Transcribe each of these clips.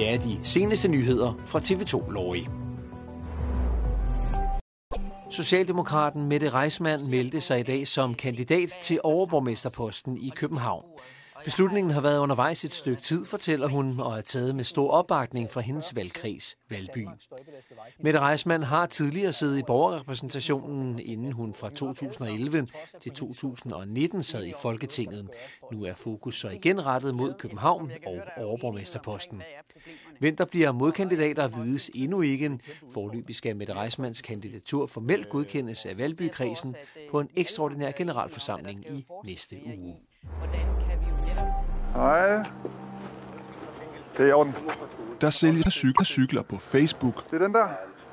Her er de seneste nyheder fra TV2 Lorry. Socialdemokraten Mette Reismann meldte sig i dag som kandidat til overborgmesterposten i København. Beslutningen har været undervejs et stykke tid, fortæller hun, og er taget med stor opbakning fra hendes valgkreds, Valby. Mette Reismann har tidligere siddet i borgerrepræsentationen, inden hun fra 2011 til 2019 sad i Folketinget. Nu er fokus så igen rettet mod København og overborgmesterposten. Hvem der bliver modkandidater vides endnu ikke. Forløbig skal Mette Reismanns kandidatur formelt godkendes af Valbykredsen på en ekstraordinær generalforsamling i næste uge. Hej. Det er i orden. Der sælger cykler, cykler på Facebook. Det er den der.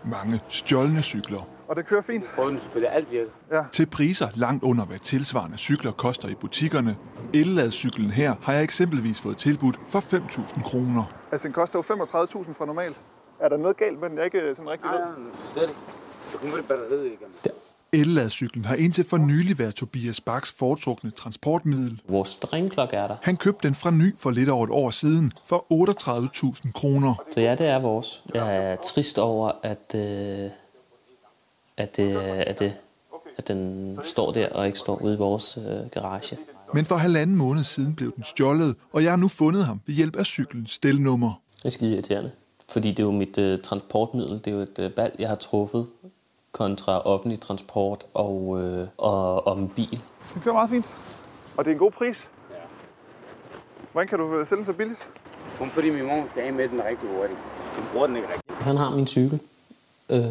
Mange stjålne cykler. Og det kører fint. Selvfølgelig alt. Ja. Til priser langt under, hvad tilsvarende cykler koster i butikkerne. Elladcyklen her har jeg eksempelvis fået tilbudt for 5.000 kroner. Altså, den koster jo 35.000 fra normalt. Er der noget galt med den? Jeg er ikke sådan rigtig ved. Nej, slet ikke. Det Elladcyklen har indtil for nylig været Tobias Baks foretrukne transportmiddel. Vores stringklokke er der. Han købte den fra ny for lidt over et år siden for 38.000 kroner. Så ja, det er vores. Jeg er trist over, at, øh, at, øh, at, det, at den står der og ikke står ude i vores øh, garage. Men for halvanden måned siden blev den stjålet, og jeg har nu fundet ham ved hjælp af cyklens stelnummer. Det er skide irriterende, fordi det er jo mit øh, transportmiddel. Det er jo et øh, valg, jeg har truffet kontra offentlig transport og, øh, og, og en bil. Det kører meget fint. Og det er en god pris. Ja. Hvordan kan du øh, sælge den så billigt? Kun fordi min mor skal af med den rigtig hurtigt. Hun bruger den ikke rigtigt. Han har min cykel, øh,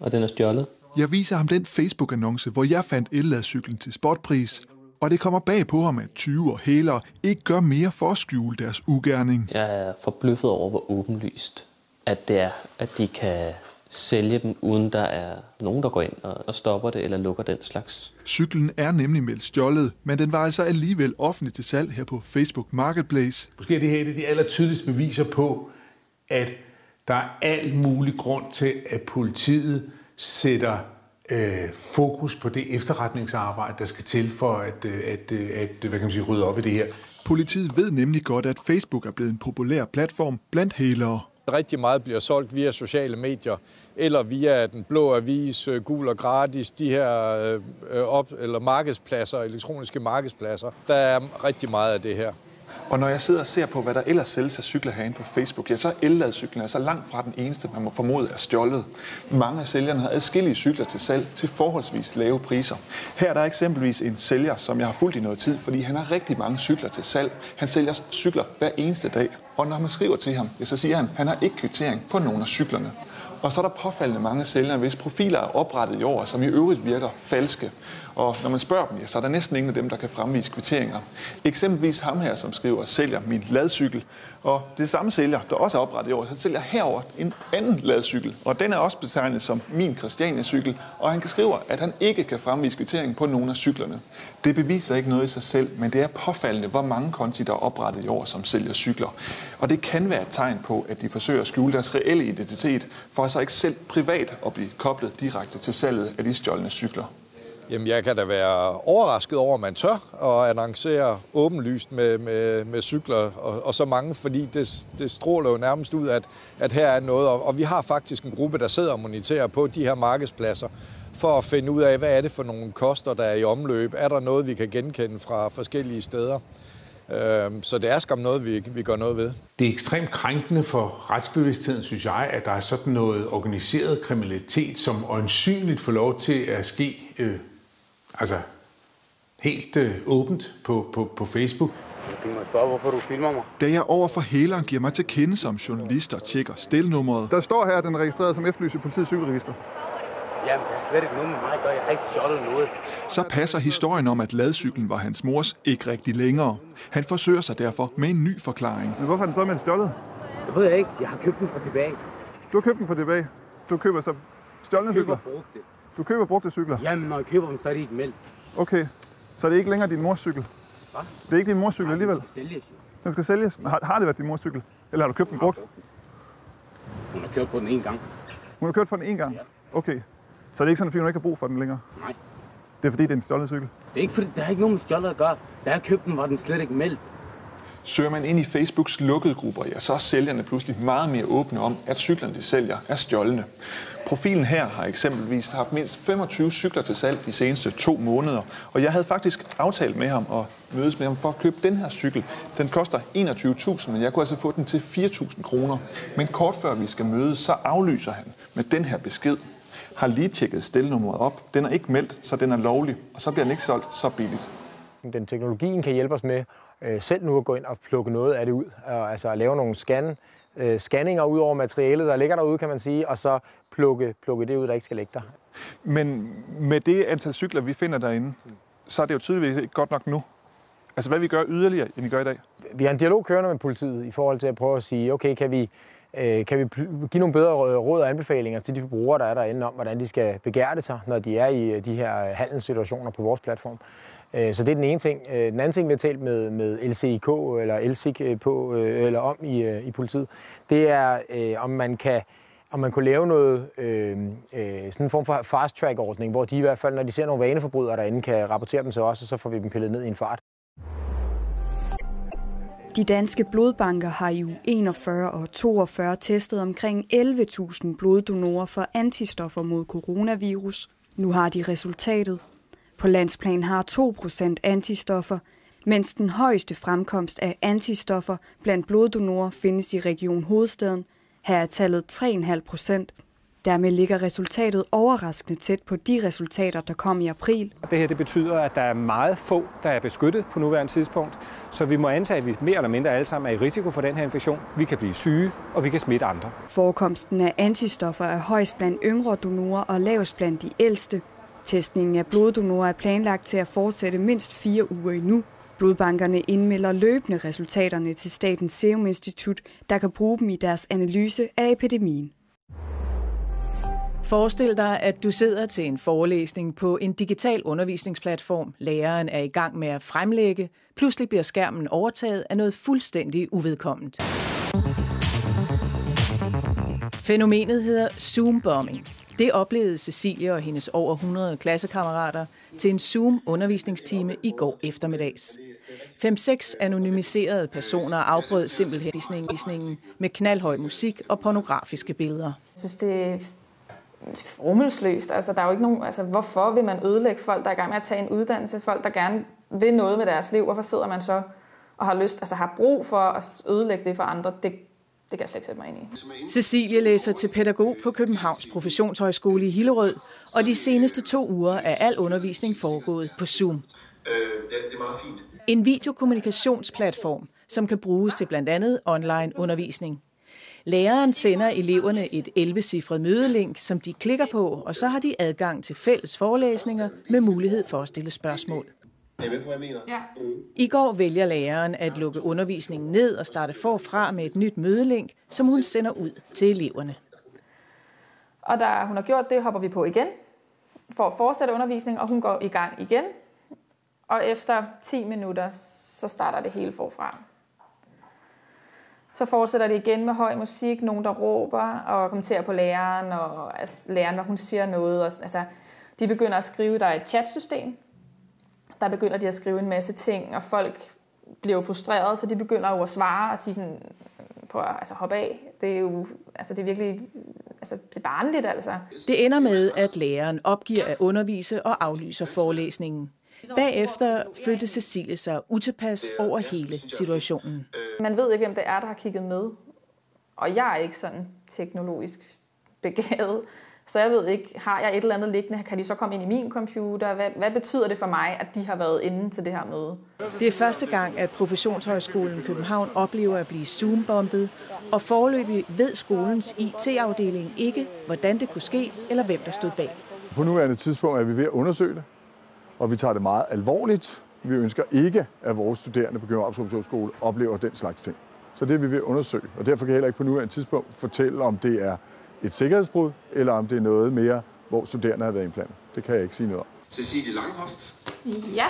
og den er stjålet. Jeg viser ham den Facebook-annonce, hvor jeg fandt elladcyklen til spotpris, og det kommer bag på ham, at 20 og hælere ikke gør mere for at skjule deres ugerning. Jeg er forbløffet over, hvor åbenlyst at det er, at de kan sælge dem, uden der er nogen, der går ind og, stopper det eller lukker den slags. Cyklen er nemlig meldt stjålet, men den var altså alligevel offentlig til salg her på Facebook Marketplace. Måske er det her et af de aller tydeligste beviser på, at der er al mulig grund til, at politiet sætter øh, fokus på det efterretningsarbejde, der skal til for at, øh, at, øh, at hvad kan man sige, rydde op i det her. Politiet ved nemlig godt, at Facebook er blevet en populær platform blandt hælere. Rigtig meget bliver solgt via sociale medier, eller via den blå avis, øh, gul og gratis, de her øh, øh, op, eller markedspladser, elektroniske markedspladser. Der er rigtig meget af det her. Og når jeg sidder og ser på, hvad der ellers sælges af cykler herinde på Facebook, ja, så er elladcyklen altså langt fra den eneste, man må formode er stjålet. Mange af sælgerne har adskillige cykler til salg til forholdsvis lave priser. Her er der eksempelvis en sælger, som jeg har fulgt i noget tid, fordi han har rigtig mange cykler til salg. Han sælger cykler hver eneste dag. Og når man skriver til ham, ja, så siger han, at han har ikke kvittering på nogen af cyklerne. Og så er der påfaldende mange sælgere, hvis profiler er oprettet i år, som i øvrigt virker falske. Og når man spørger dem, ja, så er der næsten ingen af dem, der kan fremvise kvitteringer. Eksempelvis ham her, som skriver, sælger min ladcykel. Og det samme sælger, der også er oprettet i år, så sælger herover en anden ladcykel. Og den er også betegnet som min Christiania-cykel. Og han kan skrive, at han ikke kan fremvise kvittering på nogen af cyklerne. Det beviser ikke noget i sig selv, men det er påfaldende, hvor mange konti, der er oprettet i år, som sælger cykler. Og det kan være et tegn på, at de forsøger at skjule deres reelle identitet, for så ikke selv privat at blive koblet direkte til salget af de stjålne cykler. Jamen, jeg kan da være overrasket over, at man tør at annoncere åbenlyst med, med, med cykler og, og så mange, fordi det, det stråler jo nærmest ud, at, at her er noget. Og, og vi har faktisk en gruppe, der sidder og moniterer på de her markedspladser, for at finde ud af, hvad er det for nogle koster, der er i omløb. Er der noget, vi kan genkende fra forskellige steder? Øhm, så det er skam noget, vi, vi gør noget ved. Det er ekstremt krænkende for retsbevidstheden, synes jeg, at der er sådan noget organiseret kriminalitet, som øjensynligt får lov til at ske øh, altså helt øh, åbent på, på, på Facebook. Du må spørge, hvorfor du filmer mig. Da jeg over for hæleren giver mig til kende som journalist og tjekker stelnummeret, Der står her, at den er registreret som efterlyst i politiets cykelregister. Jamen, det har slet ikke noget med mig at gøre. Jeg har ikke stjålet noget. så passer historien om, at ladcyklen var hans mors ikke rigtig længere. Han forsøger sig derfor med en ny forklaring. Men hvorfor er den så med stjålet? Det ved jeg ikke. Jeg har købt den fra tilbage. Du har købt den for tilbage. Du køber så stjålne cykler. brugt det. Du køber brugte cykler. Jamen, når jeg køber dem, så er de ikke meldt. Okay. Så det er ikke længere din mors cykel? Hvad? Det er ikke din mors cykel alligevel? Den skal sælges. Den skal sælges. Har, har det været din mors cykel? Eller har du købt den brugt? Hun har kørt på den en gang. Hun har kørt for den en gang? Ja. Okay. Så det er ikke sådan, at hun ikke har brug for den længere? Nej. Det er fordi, det er en stjålet cykel? Det er ikke fordi, der er ikke nogen stjålet at gøre. Da jeg købte den, var den slet ikke meldt. Søger man ind i Facebooks lukkede grupper, ja, så er sælgerne pludselig meget mere åbne om, at cyklerne, de sælger, er stjålne. Profilen her har eksempelvis haft mindst 25 cykler til salg de seneste to måneder, og jeg havde faktisk aftalt med ham at mødes med ham for at købe den her cykel. Den koster 21.000, men jeg kunne altså få den til 4.000 kroner. Men kort før vi skal mødes, så aflyser han med den her besked. Har lige tjekket stelnummeret op. Den er ikke meldt, så den er lovlig, og så bliver den ikke solgt så billigt. Den teknologien kan hjælpe os med øh, selv nu at gå ind og plukke noget af det ud. Og, altså at lave nogle scan, øh, scanninger ud over materialet, der ligger derude, kan man sige, og så plukke, plukke det ud, der ikke skal ligge der. Men med det antal cykler, vi finder derinde, så er det jo tydeligvis ikke godt nok nu. Altså hvad vi gør yderligere, end vi gør i dag? Vi har en dialog kørende med politiet i forhold til at prøve at sige, okay, kan vi, øh, kan vi give nogle bedre råd og anbefalinger til de forbrugere, der er derinde om, hvordan de skal begære det sig, når de er i øh, de her øh, handelssituationer på vores platform. Øh, så det er den ene ting. Den anden ting, vi har talt med, med LCIK eller LCIK på, eller om i, i politiet, det er, om man kan om man kunne lave noget, øh, sådan en form for fast-track-ordning, hvor de i hvert fald, når de ser nogle vaneforbrydere derinde, kan rapportere dem til os, og så får vi dem pillet ned i en fart. De danske blodbanker har i uge 41 og 42 testet omkring 11.000 bloddonorer for antistoffer mod coronavirus. Nu har de resultatet. På landsplan har 2% antistoffer, mens den højeste fremkomst af antistoffer blandt bloddonorer findes i Region Hovedstaden. Her er tallet 3,5 procent. Dermed ligger resultatet overraskende tæt på de resultater, der kom i april. Det her det betyder, at der er meget få, der er beskyttet på nuværende tidspunkt, så vi må antage, at vi mere eller mindre alle sammen er i risiko for den her infektion. Vi kan blive syge, og vi kan smitte andre. Forekomsten af antistoffer er højst blandt yngre donorer og lavest blandt de ældste. Testningen af bloddonorer er planlagt til at fortsætte mindst fire uger endnu. Blodbankerne indmelder løbende resultaterne til Statens Serum Institut, der kan bruge dem i deres analyse af epidemien. Forestil dig, at du sidder til en forelæsning på en digital undervisningsplatform. Læreren er i gang med at fremlægge. Pludselig bliver skærmen overtaget af noget fuldstændig uvedkomment. Fænomenet hedder Zoom-bombing. Det oplevede Cecilie og hendes over 100 klassekammerater til en Zoom-undervisningstime i går eftermiddags. 5-6 anonymiserede personer afbrød simpelthen visningen med knaldhøj musik og pornografiske billeder. Jeg synes, det rummelsløst. Altså, der er jo ikke nogen, altså, hvorfor vil man ødelægge folk, der er i gang med at tage en uddannelse? Folk, der gerne vil noget med deres liv. Hvorfor sidder man så og har lyst, altså har brug for at ødelægge det for andre? Det det kan jeg slet ikke sætte mig ind i. Cecilie læser til pædagog på Københavns Professionshøjskole i Hillerød, og de seneste to uger er al undervisning foregået på Zoom. Øh, det er meget fint. En videokommunikationsplatform, som kan bruges til blandt andet online undervisning. Læreren sender eleverne et 11-cifret mødelink, som de klikker på, og så har de adgang til fælles forelæsninger med mulighed for at stille spørgsmål. Ja. I går vælger læreren at lukke undervisningen ned og starte forfra med et nyt mødelink, som hun sender ud til eleverne. Og da hun har gjort det, hopper vi på igen for at fortsætte undervisningen, og hun går i gang igen. Og efter 10 minutter, så starter det hele forfra. Så fortsætter det igen med høj musik, nogen der råber og kommenterer på læreren, og altså, læreren, når hun siger noget. Og, altså, de begynder at skrive, der er et chatsystem, der begynder de at skrive en masse ting, og folk bliver jo frustreret, så de begynder jo at svare og sige sådan, på at altså, hoppe af. Det er jo altså, det er virkelig altså, det er barnligt, altså. Det ender med, at læreren opgiver at undervise og aflyser forelæsningen. Bagefter følte Cecilie sig utilpas over hele situationen. Man ved ikke, hvem det er, der har kigget med. Og jeg er ikke sådan teknologisk begavet. Så jeg ved ikke, har jeg et eller andet liggende, kan de så komme ind i min computer? Hvad, hvad betyder det for mig, at de har været inde til det her møde? Det er første gang, at Professionshøjskolen København oplever at blive zoombombet, og forløbig ved skolens IT-afdeling ikke, hvordan det kunne ske, eller hvem der stod bag. På nuværende tidspunkt er vi ved at undersøge det, og vi tager det meget alvorligt. Vi ønsker ikke, at vores studerende på Københavns Professionshøjskole oplever den slags ting. Så det er vi ved at undersøge, og derfor kan jeg heller ikke på nuværende tidspunkt fortælle, om det er et sikkerhedsbrud, eller om det er noget mere, hvor studerende har været indblandet. Det kan jeg ikke sige noget om. Cecilie Langhoft. Ja.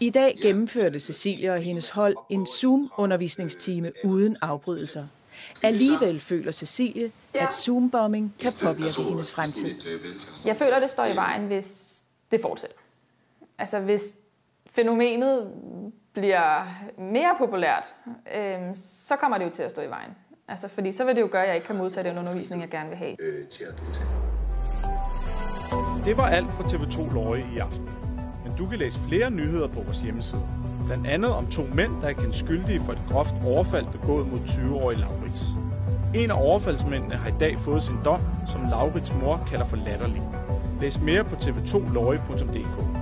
I dag gennemførte Cecilie og hendes hold en Zoom-undervisningstime uden afbrydelser. Alligevel føler Cecilie, at Zoom-bombing kan påvirke hendes fremtid. Jeg føler, det står i vejen, hvis det fortsætter. Altså hvis fænomenet bliver mere populært, øh, så kommer det jo til at stå i vejen. Altså, fordi så vil det jo gøre, at jeg ikke kan modtage den undervisning, jeg gerne vil have. Øh, det var alt fra TV2 Løje i aften. Men du kan læse flere nyheder på vores hjemmeside. Blandt andet om to mænd, der er kendt skyldige for et groft overfald begået mod 20-årige Laurits. En af overfaldsmændene har i dag fået sin dom, som Laurits mor kalder for latterlig. Læs mere på tv2løje.dk.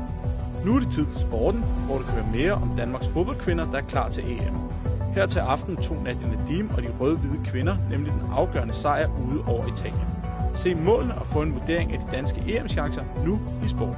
Nu er det tid til sporten, hvor du kan høre mere om Danmarks fodboldkvinder, der er klar til EM. Her til aften tog Nadia Nadim og de røde-hvide kvinder nemlig den afgørende sejr ude over Italien. Se målene og få en vurdering af de danske EM-chancer nu i sporten.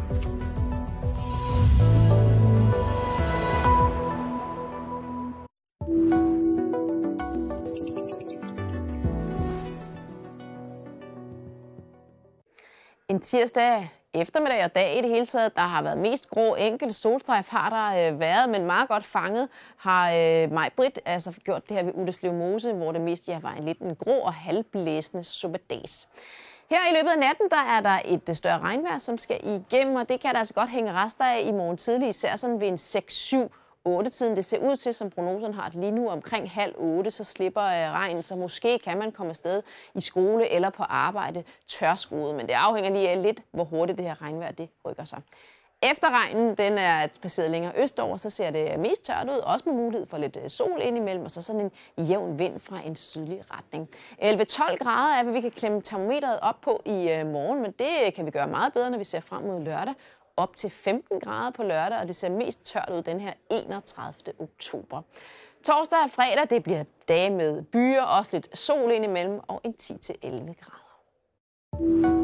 En tirsdag eftermiddag og dag i det hele taget. Der har været mest grå. Enkelte solstrejf har der øh, været, men meget godt fanget har øh, mig Britt altså gjort det her ved Udeslev Mose, hvor det mest ja, var en lidt en grå og halvblæsende suppedags. Her i løbet af natten, der er der et øh, større regnvejr, som skal igennem, og det kan der altså godt hænge rester af i morgen tidlig, især sådan ved en 6-7 8-tiden. Det ser ud til, som prognosen har det lige nu, omkring halv 8, så slipper øh, regnen, så måske kan man komme afsted i skole eller på arbejde tørskoet. Men det afhænger lige af lidt, hvor hurtigt det her regnvejr det rykker sig. Efter regnen den er passeret længere østover, så ser det mest tørt ud, også med mulighed for lidt øh, sol indimellem, og så sådan en jævn vind fra en sydlig retning. 11-12 grader er, hvad vi kan klemme termometeret op på i øh, morgen, men det kan vi gøre meget bedre, når vi ser frem mod lørdag op til 15 grader på lørdag, og det ser mest tørt ud den her 31. oktober. Torsdag og fredag, det bliver dage med byer, også lidt sol indimellem og en 10-11 grader.